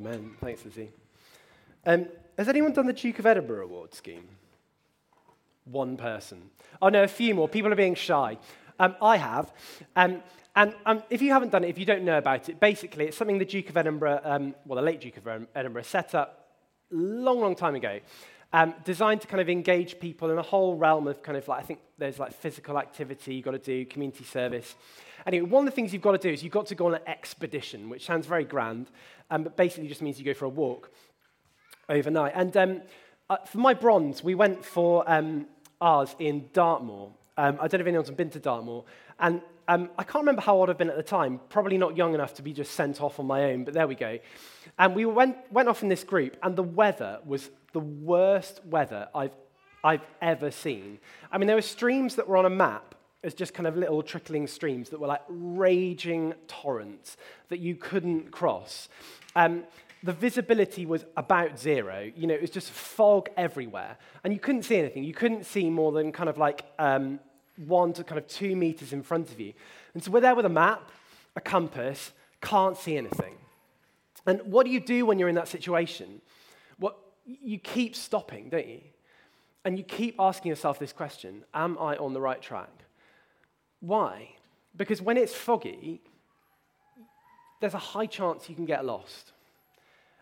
Amen. Thanks, Lizzie. Um, has anyone done the Duke of Edinburgh Award scheme? One person. Oh, no, a few more. People are being shy. Um, I have. Um, and um, if you haven't done it, if you don't know about it, basically it's something the Duke of Edinburgh, um, well, the late Duke of Edinburgh, set up long, long time ago, um, designed to kind of engage people in a whole realm of kind of like, I think there's like physical activity you've got to do, community service. Anyway, one of the things you've got to do is you've got to go on an expedition, which sounds very grand, um, but basically just means you go for a walk overnight. And um, uh, for my bronze, we went for um, ours in Dartmoor. Um, I don't know if anyone's been to Dartmoor. And um, I can't remember how old I've been at the time, probably not young enough to be just sent off on my own, but there we go. And we went, went off in this group, and the weather was the worst weather I've, I've ever seen. I mean, there were streams that were on a map as just kind of little trickling streams that were like raging torrents that you couldn't cross. Um, the visibility was about zero. You know, it was just fog everywhere. And you couldn't see anything. You couldn't see more than kind of like um, one to kind of two meters in front of you. And so we're there with a map, a compass, can't see anything. And what do you do when you're in that situation? Well, you keep stopping, don't you? And you keep asking yourself this question Am I on the right track? Why? Because when it's foggy, there's a high chance you can get lost.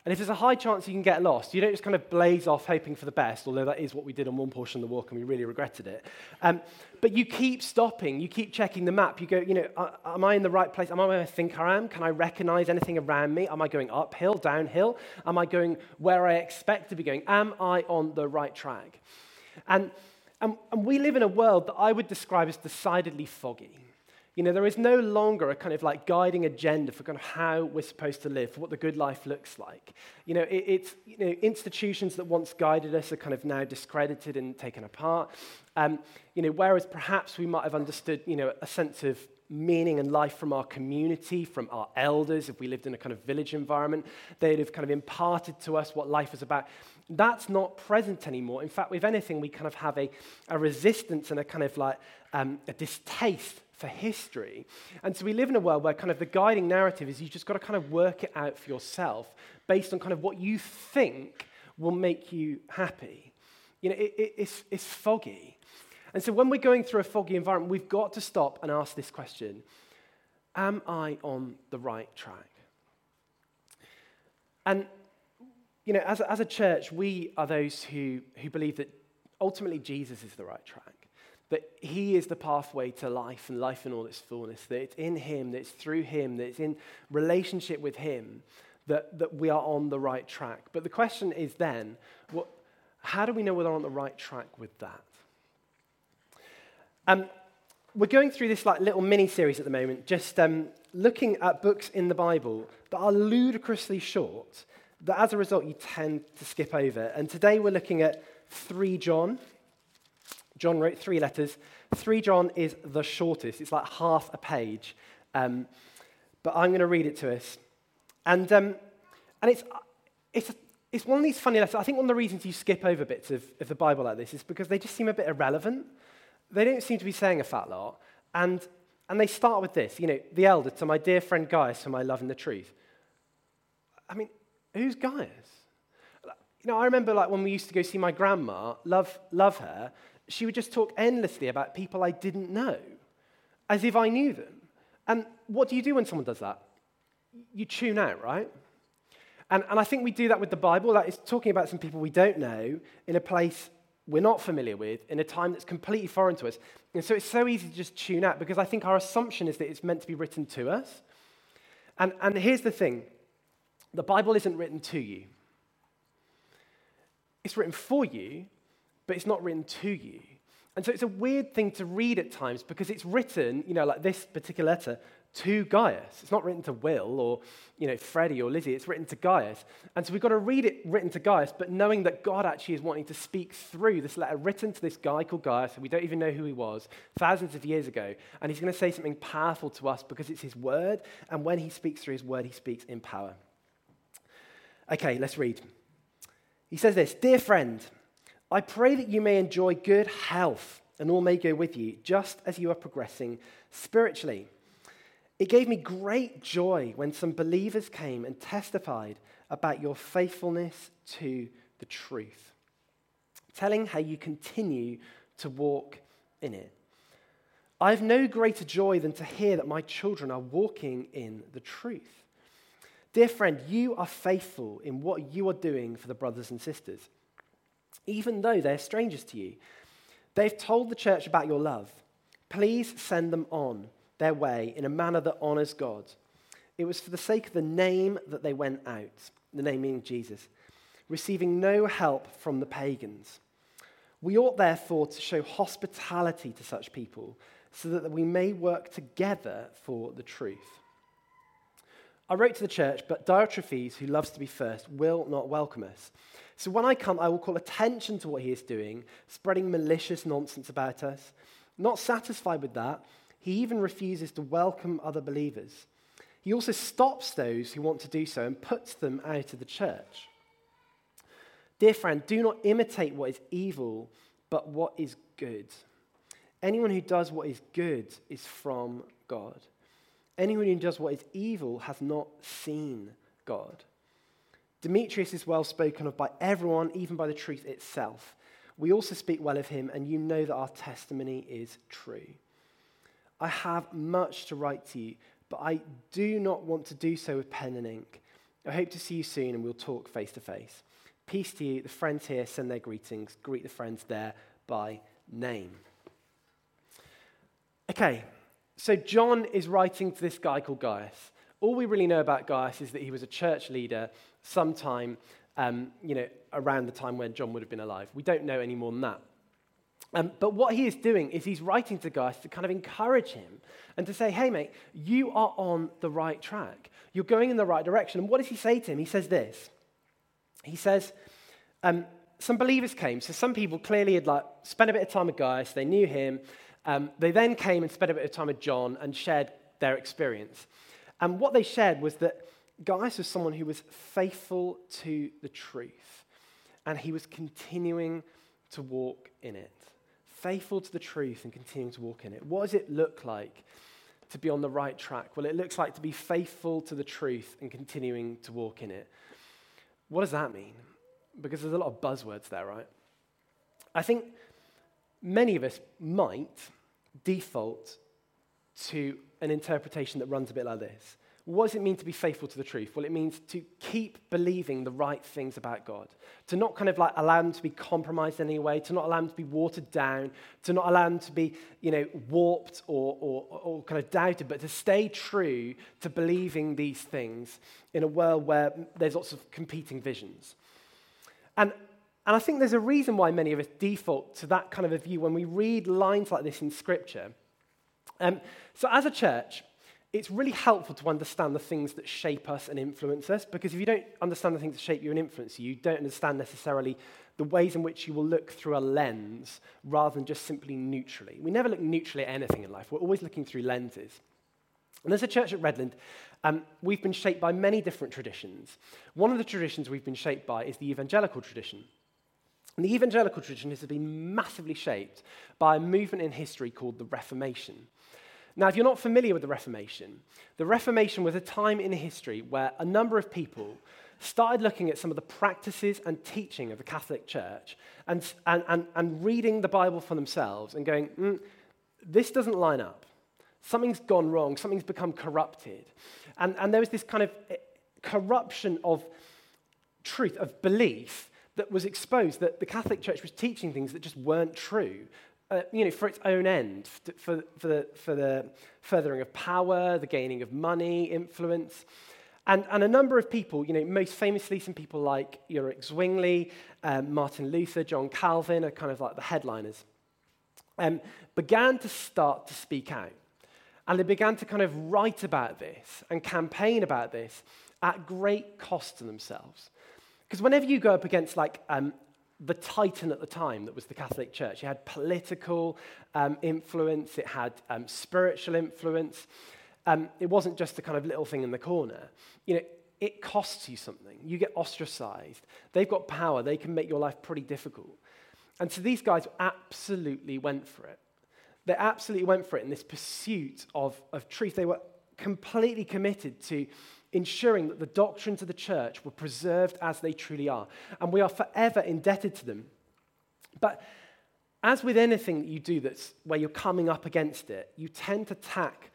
And if there's a high chance you can get lost, you don't just kind of blaze off hoping for the best, although that is what we did on one portion of the walk and we really regretted it. Um, but you keep stopping, you keep checking the map. You go, you know, am I in the right place? Am I where I think I am? Can I recognize anything around me? Am I going uphill, downhill? Am I going where I expect to be going? Am I on the right track? And, and, and we live in a world that I would describe as decidedly foggy. You know, there is no longer a kind of like guiding agenda for kind of how we're supposed to live, for what the good life looks like. You know, it, it's you know, institutions that once guided us are kind of now discredited and taken apart. Um, you know, whereas perhaps we might have understood, you know, a sense of meaning and life from our community, from our elders, if we lived in a kind of village environment, they'd have kind of imparted to us what life was about. That's not present anymore. In fact, with anything, we kind of have a, a resistance and a kind of like um, a distaste for history. And so we live in a world where kind of the guiding narrative is you just got to kind of work it out for yourself based on kind of what you think will make you happy. You know, it, it, it's, it's foggy. And so when we're going through a foggy environment, we've got to stop and ask this question Am I on the right track? And, you know, as, as a church, we are those who, who believe that ultimately Jesus is the right track that He is the pathway to life and life in all its fullness, that it's in Him, that it's through Him, that it's in relationship with Him that, that we are on the right track. But the question is then, what, how do we know whether we're on the right track with that? Um, we're going through this like little mini series at the moment, just um, looking at books in the Bible that are ludicrously short, that as a result you tend to skip over. And today we're looking at 3 John. John wrote three letters. 3 John is the shortest, it's like half a page. Um, but I'm going to read it to us. And, um, and it's, it's, it's one of these funny letters. I think one of the reasons you skip over bits of, of the Bible like this is because they just seem a bit irrelevant. They don't seem to be saying a fat lot. And, and they start with this, you know, the elder to my dear friend Gaius, whom I love in the truth. I mean, who's Gaius? You know, I remember like when we used to go see my grandma, love, love her, she would just talk endlessly about people I didn't know, as if I knew them. And what do you do when someone does that? You tune out, right? And, and I think we do that with the Bible. That is talking about some people we don't know in a place we're not familiar with, in a time that's completely foreign to us. And so it's so easy to just tune out because I think our assumption is that it's meant to be written to us. And, and here's the thing the Bible isn't written to you, it's written for you, but it's not written to you. And so it's a weird thing to read at times because it's written, you know, like this particular letter, to Gaius. It's not written to Will or, you know, Freddie or Lizzie. It's written to Gaius. And so we've got to read it written to Gaius, but knowing that God actually is wanting to speak through this letter written to this guy called Gaius, and we don't even know who he was, thousands of years ago. And he's going to say something powerful to us because it's his word. And when he speaks through his word, he speaks in power. Okay, let's read. He says this Dear friend, I pray that you may enjoy good health and all may go with you, just as you are progressing spiritually. It gave me great joy when some believers came and testified about your faithfulness to the truth, telling how you continue to walk in it. I have no greater joy than to hear that my children are walking in the truth. Dear friend, you are faithful in what you are doing for the brothers and sisters, even though they're strangers to you. They've told the church about your love. Please send them on their way in a manner that honors God. It was for the sake of the name that they went out, the name meaning Jesus, receiving no help from the pagans. We ought therefore to show hospitality to such people so that we may work together for the truth. I wrote to the church, but Diotrephes, who loves to be first, will not welcome us. So when I come, I will call attention to what he is doing, spreading malicious nonsense about us. Not satisfied with that, he even refuses to welcome other believers. He also stops those who want to do so and puts them out of the church. Dear friend, do not imitate what is evil, but what is good. Anyone who does what is good is from God. Anyone who does what is evil has not seen God. Demetrius is well spoken of by everyone, even by the truth itself. We also speak well of him, and you know that our testimony is true. I have much to write to you, but I do not want to do so with pen and ink. I hope to see you soon, and we'll talk face to face. Peace to you. The friends here send their greetings. Greet the friends there by name. Okay, so John is writing to this guy called Gaius. All we really know about Gaius is that he was a church leader sometime, um, you know, around the time when John would have been alive. We don't know any more than that. Um, but what he is doing is he's writing to Gaius to kind of encourage him and to say, hey, mate, you are on the right track. You're going in the right direction. And what does he say to him? He says this. He says, um, some believers came. So some people clearly had like spent a bit of time with Gaius. They knew him. Um, they then came and spent a bit of time with John and shared their experience. And what they shared was that Gaius was someone who was faithful to the truth, and he was continuing to walk in it. Faithful to the truth and continuing to walk in it. What does it look like to be on the right track? Well, it looks like to be faithful to the truth and continuing to walk in it. What does that mean? Because there's a lot of buzzwords there, right? I think many of us might default to an interpretation that runs a bit like this. What does it mean to be faithful to the truth? Well, it means to keep believing the right things about God, to not kind of like allow them to be compromised in any way, to not allow them to be watered down, to not allow them to be, you know, warped or, or, or kind of doubted, but to stay true to believing these things in a world where there's lots of competing visions. And and I think there's a reason why many of us default to that kind of a view when we read lines like this in Scripture. Um, so, as a church, it's really helpful to understand the things that shape us and influence us, because if you don't understand the things that shape you and influence you, you don't understand necessarily the ways in which you will look through a lens rather than just simply neutrally. We never look neutrally at anything in life, we're always looking through lenses. And as a church at Redland, um, we've been shaped by many different traditions. One of the traditions we've been shaped by is the evangelical tradition. And the evangelical tradition has been massively shaped by a movement in history called the Reformation. Now, if you're not familiar with the Reformation, the Reformation was a time in history where a number of people started looking at some of the practices and teaching of the Catholic Church and, and, and, and reading the Bible for themselves and going, mm, this doesn't line up. Something's gone wrong, something's become corrupted. And, and there was this kind of eh, corruption of truth, of belief, that was exposed that the Catholic Church was teaching things that just weren't true. Uh, you know, for its own end, for, for, the, for the furthering of power, the gaining of money, influence. And, and a number of people, you know, most famously some people like Ulrich Zwingli, um, Martin Luther, John Calvin are kind of like the headliners, um, began to start to speak out. And they began to kind of write about this and campaign about this at great cost to themselves. Because whenever you go up against like um, the titan at the time that was the Catholic Church, you had political um, influence, it had um, spiritual influence. Um, it wasn't just a kind of little thing in the corner. You know, it costs you something. You get ostracized. They've got power. They can make your life pretty difficult. And so these guys absolutely went for it. They absolutely went for it in this pursuit of, of truth. They were completely committed to ensuring that the doctrines of the church were preserved as they truly are. And we are forever indebted to them. But as with anything that you do that's where you're coming up against it, you tend to tack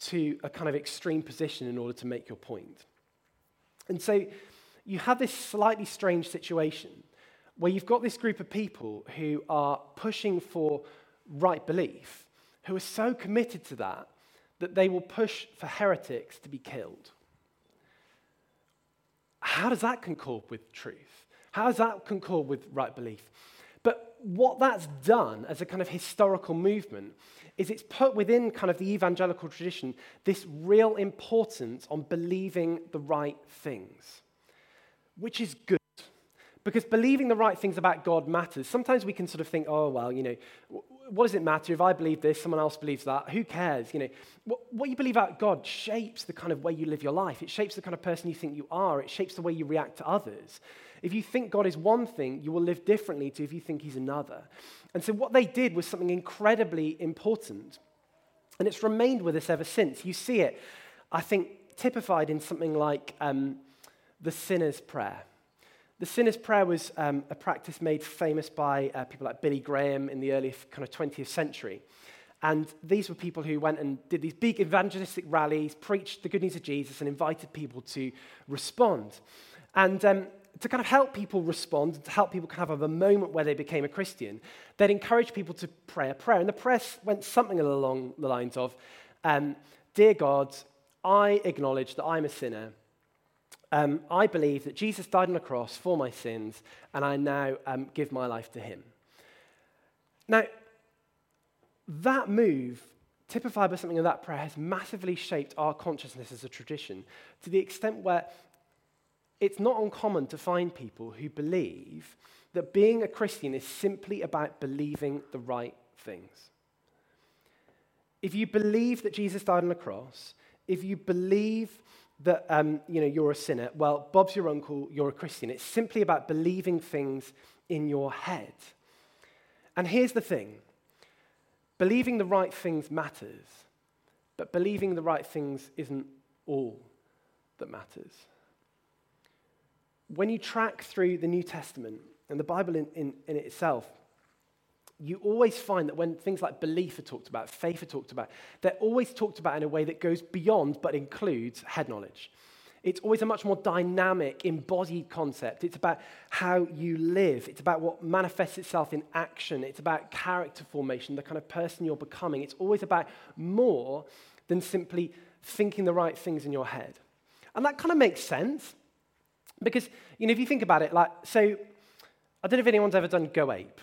to a kind of extreme position in order to make your point. And so you have this slightly strange situation where you've got this group of people who are pushing for right belief, who are so committed to that that they will push for heretics to be killed. How does that concord with truth? How does that concord with right belief? But what that's done as a kind of historical movement is it's put within kind of the evangelical tradition this real importance on believing the right things, which is good. Because believing the right things about God matters. Sometimes we can sort of think, oh, well, you know, what does it matter if I believe this, someone else believes that? Who cares? You know, what, what you believe about God shapes the kind of way you live your life. It shapes the kind of person you think you are. It shapes the way you react to others. If you think God is one thing, you will live differently to if you think he's another. And so what they did was something incredibly important. And it's remained with us ever since. You see it, I think, typified in something like um, the sinner's prayer. The sinner's prayer was um, a practice made famous by uh, people like Billy Graham in the early kind of 20th century. And these were people who went and did these big evangelistic rallies, preached the good news of Jesus, and invited people to respond. And um, to kind of help people respond to help people kind of have a moment where they became a Christian, they'd encourage people to pray a prayer. And the prayer went something along the lines of um, Dear God, I acknowledge that I'm a sinner um, I believe that Jesus died on the cross for my sins, and I now um, give my life to him. Now, that move, typified by something of that prayer, has massively shaped our consciousness as a tradition to the extent where it's not uncommon to find people who believe that being a Christian is simply about believing the right things. If you believe that Jesus died on the cross, if you believe that um, you know, you're a sinner, well, Bob's your uncle, you're a Christian. It's simply about believing things in your head. And here's the thing believing the right things matters, but believing the right things isn't all that matters. When you track through the New Testament and the Bible in, in, in itself, you always find that when things like belief are talked about, faith are talked about, they're always talked about in a way that goes beyond but includes head knowledge. It's always a much more dynamic, embodied concept. It's about how you live. It's about what manifests itself in action. It's about character formation, the kind of person you're becoming. It's always about more than simply thinking the right things in your head. And that kind of makes sense because, you know, if you think about it, like, so I don't know if anyone's ever done Go Ape.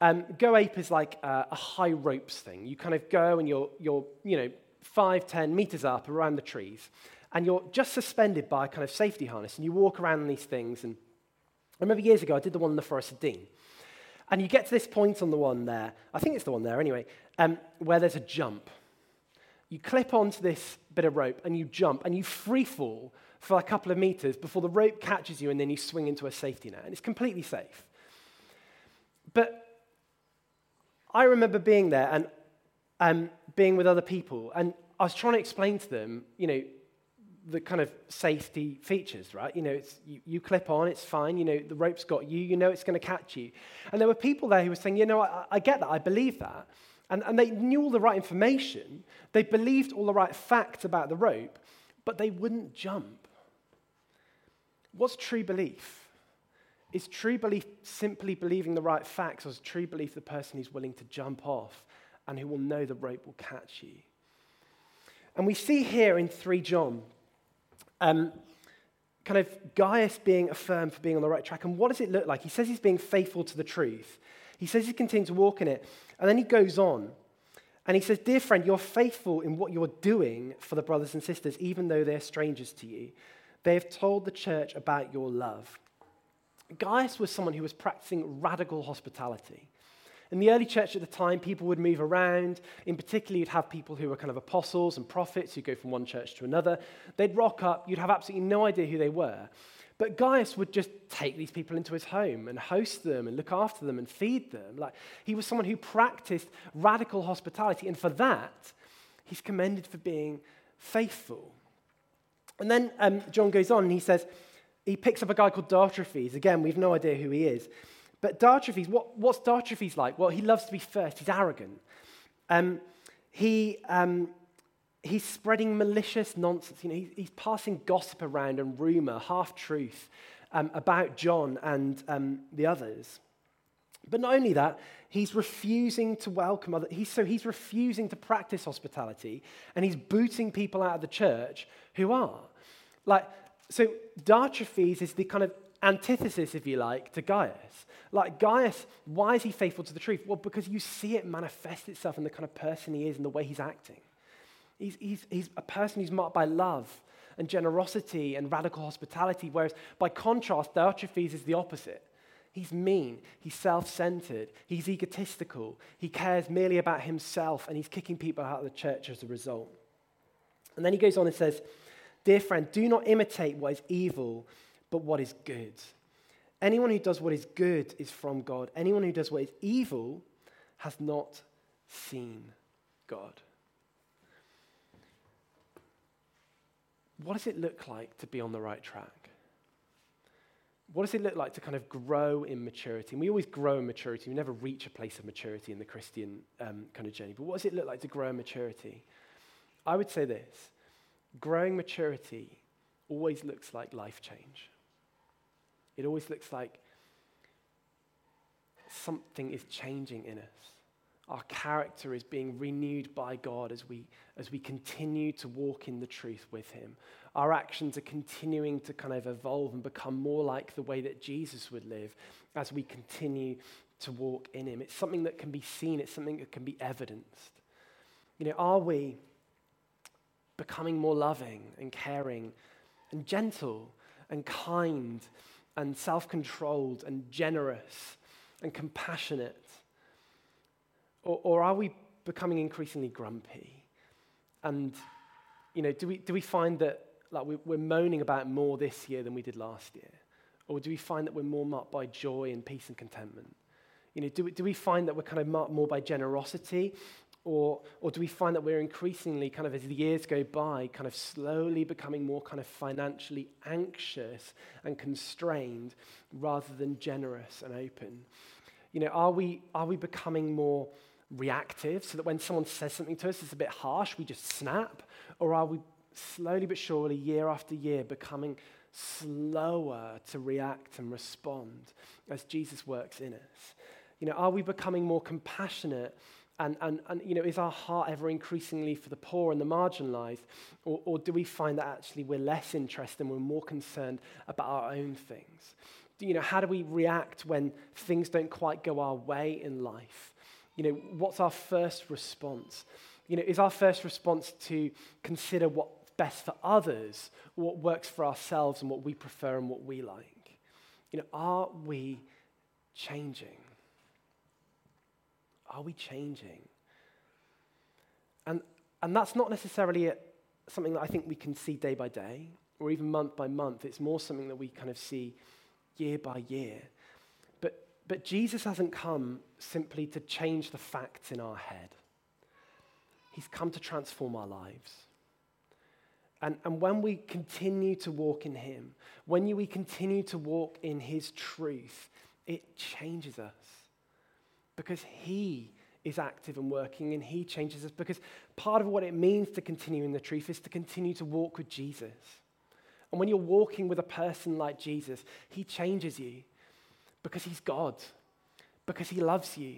Um, go ape is like a, high ropes thing. You kind of go and you're, you're, you know, five, ten meters up around the trees, and you're just suspended by a kind of safety harness, and you walk around these things. And I remember years ago, I did the one in the Forest of Dean. And you get to this point on the one there, I think it's the one there anyway, um, where there's a jump. You clip onto this bit of rope and you jump and you free fall for a couple of meters before the rope catches you and then you swing into a safety net. And it's completely safe. But I remember being there and um, being with other people, and I was trying to explain to them, you know, the kind of safety features, right? You know, it's, you, you, clip on, it's fine. You know, the rope's got you. You know it's going to catch you. And there were people there who were saying, you know, I, I get that. I believe that. And, and they knew all the right information. They believed all the right facts about the rope, but they wouldn't jump. What's true belief? Is true belief simply believing the right facts, or is true belief the person who's willing to jump off and who will know the rope will catch you? And we see here in 3 John um, kind of Gaius being affirmed for being on the right track. And what does it look like? He says he's being faithful to the truth. He says he's continuing to walk in it. And then he goes on and he says, Dear friend, you're faithful in what you're doing for the brothers and sisters, even though they're strangers to you. They have told the church about your love. Gaius was someone who was practicing radical hospitality. In the early church at the time, people would move around. In particular, you'd have people who were kind of apostles and prophets who go from one church to another. They'd rock up, you'd have absolutely no idea who they were. But Gaius would just take these people into his home and host them and look after them and feed them. Like he was someone who practiced radical hospitality, and for that, he's commended for being faithful. And then um, John goes on and he says, he picks up a guy called Diotrephes. Again, we've no idea who he is. But Diotrephes, what, what's Diotrephes like? Well, he loves to be first. He's arrogant. Um, he, um, he's spreading malicious nonsense. You know, he's, he's passing gossip around and rumor, half truth um, about John and um, the others. But not only that, he's refusing to welcome other. He's, so he's refusing to practice hospitality, and he's booting people out of the church who are. Like, so Diotrephes is the kind of antithesis, if you like, to Gaius. Like Gaius, why is he faithful to the truth? Well, because you see it manifest itself in the kind of person he is and the way he's acting. He's, he's, he's a person who's marked by love and generosity and radical hospitality, whereas by contrast, Diotrephes is the opposite. He's mean, he's self centered, he's egotistical, he cares merely about himself, and he's kicking people out of the church as a result. And then he goes on and says, Dear friend, do not imitate what is evil, but what is good. Anyone who does what is good is from God. Anyone who does what is evil has not seen God. What does it look like to be on the right track? What does it look like to kind of grow in maturity? And we always grow in maturity. We never reach a place of maturity in the Christian um, kind of journey. But what does it look like to grow in maturity? I would say this growing maturity always looks like life change. It always looks like something is changing in us. Our character is being renewed by God as we, as we continue to walk in the truth with Him. Our actions are continuing to kind of evolve and become more like the way that Jesus would live as we continue to walk in Him. It's something that can be seen, it's something that can be evidenced. You know, are we becoming more loving and caring and gentle and kind and self controlled and generous and compassionate? Or, or, are we becoming increasingly grumpy? And, you know, do we, do we find that like we, we're moaning about more this year than we did last year? Or do we find that we're more marked by joy and peace and contentment? You know, do do we find that we're kind of marked more by generosity or, or do we find that we're increasingly, kind of as the years go by, kind of slowly becoming more kind of financially anxious and constrained rather than generous and open? You know, are we, are we becoming more reactive so that when someone says something to us that's a bit harsh, we just snap? Or are we slowly but surely, year after year, becoming slower to react and respond as Jesus works in us? You know, are we becoming more compassionate and, and, and you know, is our heart ever increasingly for the poor and the marginalized? Or, or do we find that actually we're less interested and we're more concerned about our own things? Do, you know, how do we react when things don't quite go our way in life? You know, what's our first response? You know, is our first response to consider what's best for others, what works for ourselves and what we prefer and what we like? You know, are we changing? Are we changing? And, and that's not necessarily a, something that I think we can see day by day or even month by month. It's more something that we kind of see year by year. But, but Jesus hasn't come simply to change the facts in our head, He's come to transform our lives. And, and when we continue to walk in Him, when we continue to walk in His truth, it changes us because He is active and working and He changes us. Because part of what it means to continue in the truth is to continue to walk with Jesus. And when you're walking with a person like Jesus, He changes you because He's God, because He loves you,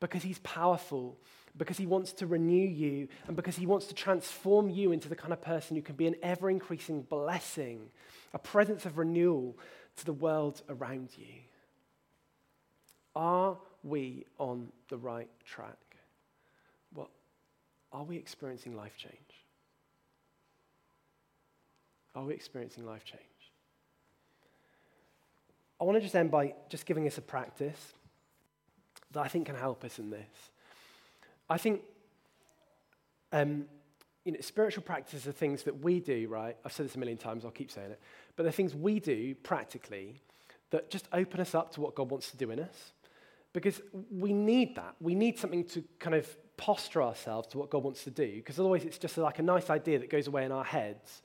because He's powerful, because He wants to renew you, and because He wants to transform you into the kind of person who can be an ever increasing blessing, a presence of renewal to the world around you. Are we on the right track? What are we experiencing life change? Are we experiencing life change? I want to just end by just giving us a practice that I think can help us in this. I think um, you know, spiritual practices are things that we do, right? I've said this a million times, I'll keep saying it. But they're things we do practically that just open us up to what God wants to do in us. Because we need that. We need something to kind of posture ourselves to what God wants to do, because otherwise it's just like a nice idea that goes away in our heads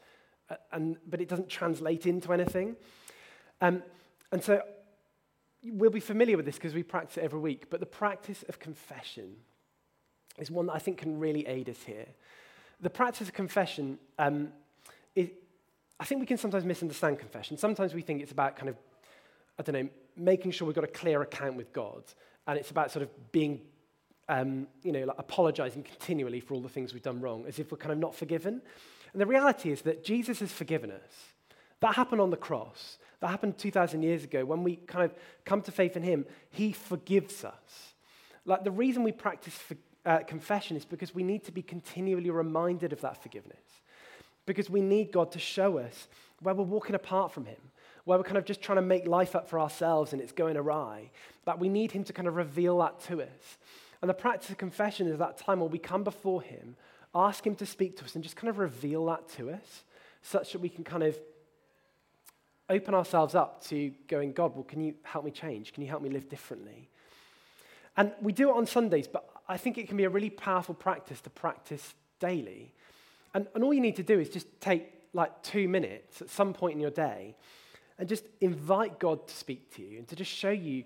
and, but it doesn't translate into anything. Um, and so we'll be familiar with this because we practice it every week, but the practice of confession is one that I think can really aid us here. The practice of confession, um, is, I think we can sometimes misunderstand confession. Sometimes we think it's about kind of, I don't know, making sure we've got a clear account with God, and it's about sort of being, um, you know, like apologizing continually for all the things we've done wrong, as if we're kind of not forgiven. And the reality is that Jesus has forgiven us. That happened on the cross. That happened 2,000 years ago. When we kind of come to faith in Him, He forgives us. Like the reason we practice for, uh, confession is because we need to be continually reminded of that forgiveness. Because we need God to show us where we're walking apart from Him, where we're kind of just trying to make life up for ourselves and it's going awry. That we need Him to kind of reveal that to us. And the practice of confession is that time where we come before Him, ask Him to speak to us, and just kind of reveal that to us, such that we can kind of open ourselves up to going, God, well, can you help me change? Can you help me live differently? And we do it on Sundays, but I think it can be a really powerful practice to practice daily. And, and all you need to do is just take like two minutes at some point in your day and just invite God to speak to you and to just show you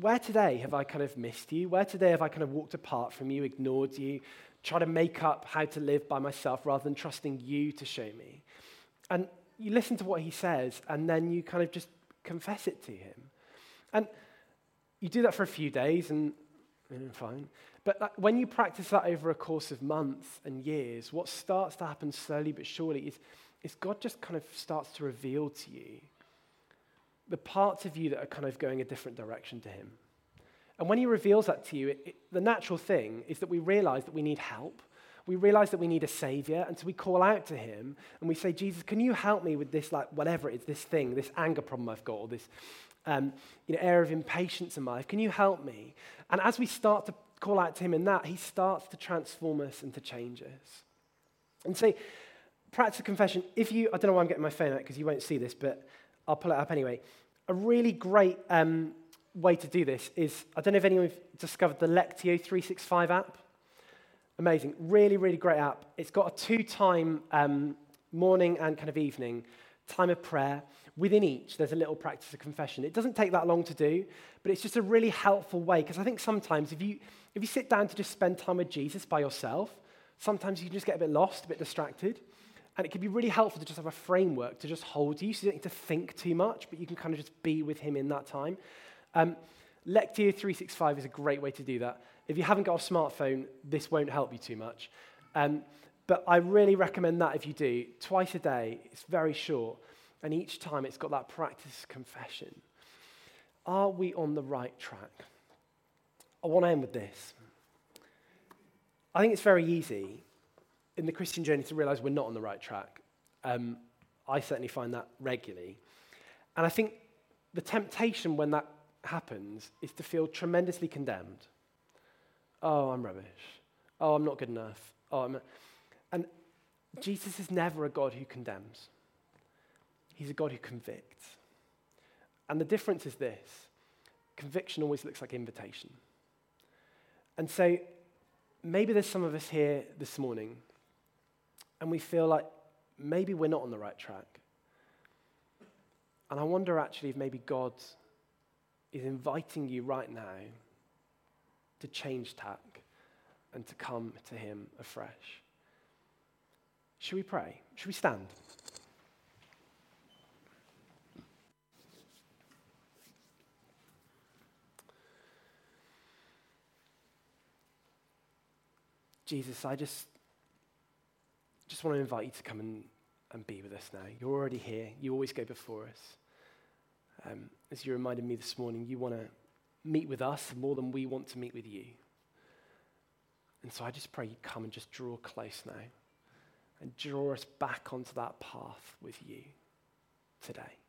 where today have I kind of missed you? Where today have I kind of walked apart from you, ignored you, tried to make up how to live by myself rather than trusting you to show me? And you listen to what he says and then you kind of just confess it to him. And you do that for a few days and know, fine. But when you practice that over a course of months and years, what starts to happen slowly but surely is, is God just kind of starts to reveal to you the parts of you that are kind of going a different direction to Him. And when He reveals that to you, it, it, the natural thing is that we realize that we need help we realize that we need a savior, and so we call out to him and we say, Jesus, can you help me with this, like, whatever it is, this thing, this anger problem I've got, or this um, you know, area of impatience in my life? Can you help me? And as we start to call out to him in that, he starts to transform us and to change us. And so, practice confession, if you, I don't know why I'm getting my phone out because you won't see this, but I'll pull it up anyway. A really great um, way to do this is, I don't know if anyone's discovered the Lectio 365 app. Amazing. Really, really great app. It's got a two time um, morning and kind of evening time of prayer. Within each, there's a little practice of confession. It doesn't take that long to do, but it's just a really helpful way because I think sometimes if you, if you sit down to just spend time with Jesus by yourself, sometimes you can just get a bit lost, a bit distracted. And it can be really helpful to just have a framework to just hold you so you don't need to think too much, but you can kind of just be with him in that time. Um, Lectio 365 is a great way to do that. If you haven't got a smartphone, this won't help you too much. Um, but I really recommend that if you do, twice a day. It's very short. And each time it's got that practice confession. Are we on the right track? I want to end with this. I think it's very easy in the Christian journey to realize we're not on the right track. Um, I certainly find that regularly. And I think the temptation when that happens is to feel tremendously condemned oh, I'm rubbish. Oh, I'm not good enough. Oh, I'm and Jesus is never a God who condemns. He's a God who convicts. And the difference is this conviction always looks like invitation. And so maybe there's some of us here this morning and we feel like maybe we're not on the right track. And I wonder actually if maybe God is inviting you right now to change tack and to come to Him afresh. Should we pray? Should we stand? Jesus, I just, just want to invite you to come and, and be with us now. You're already here. You always go before us. Um, as you reminded me this morning, you want to meet with us more than we want to meet with you. And so I just pray you come and just draw close now and draw us back onto that path with you today.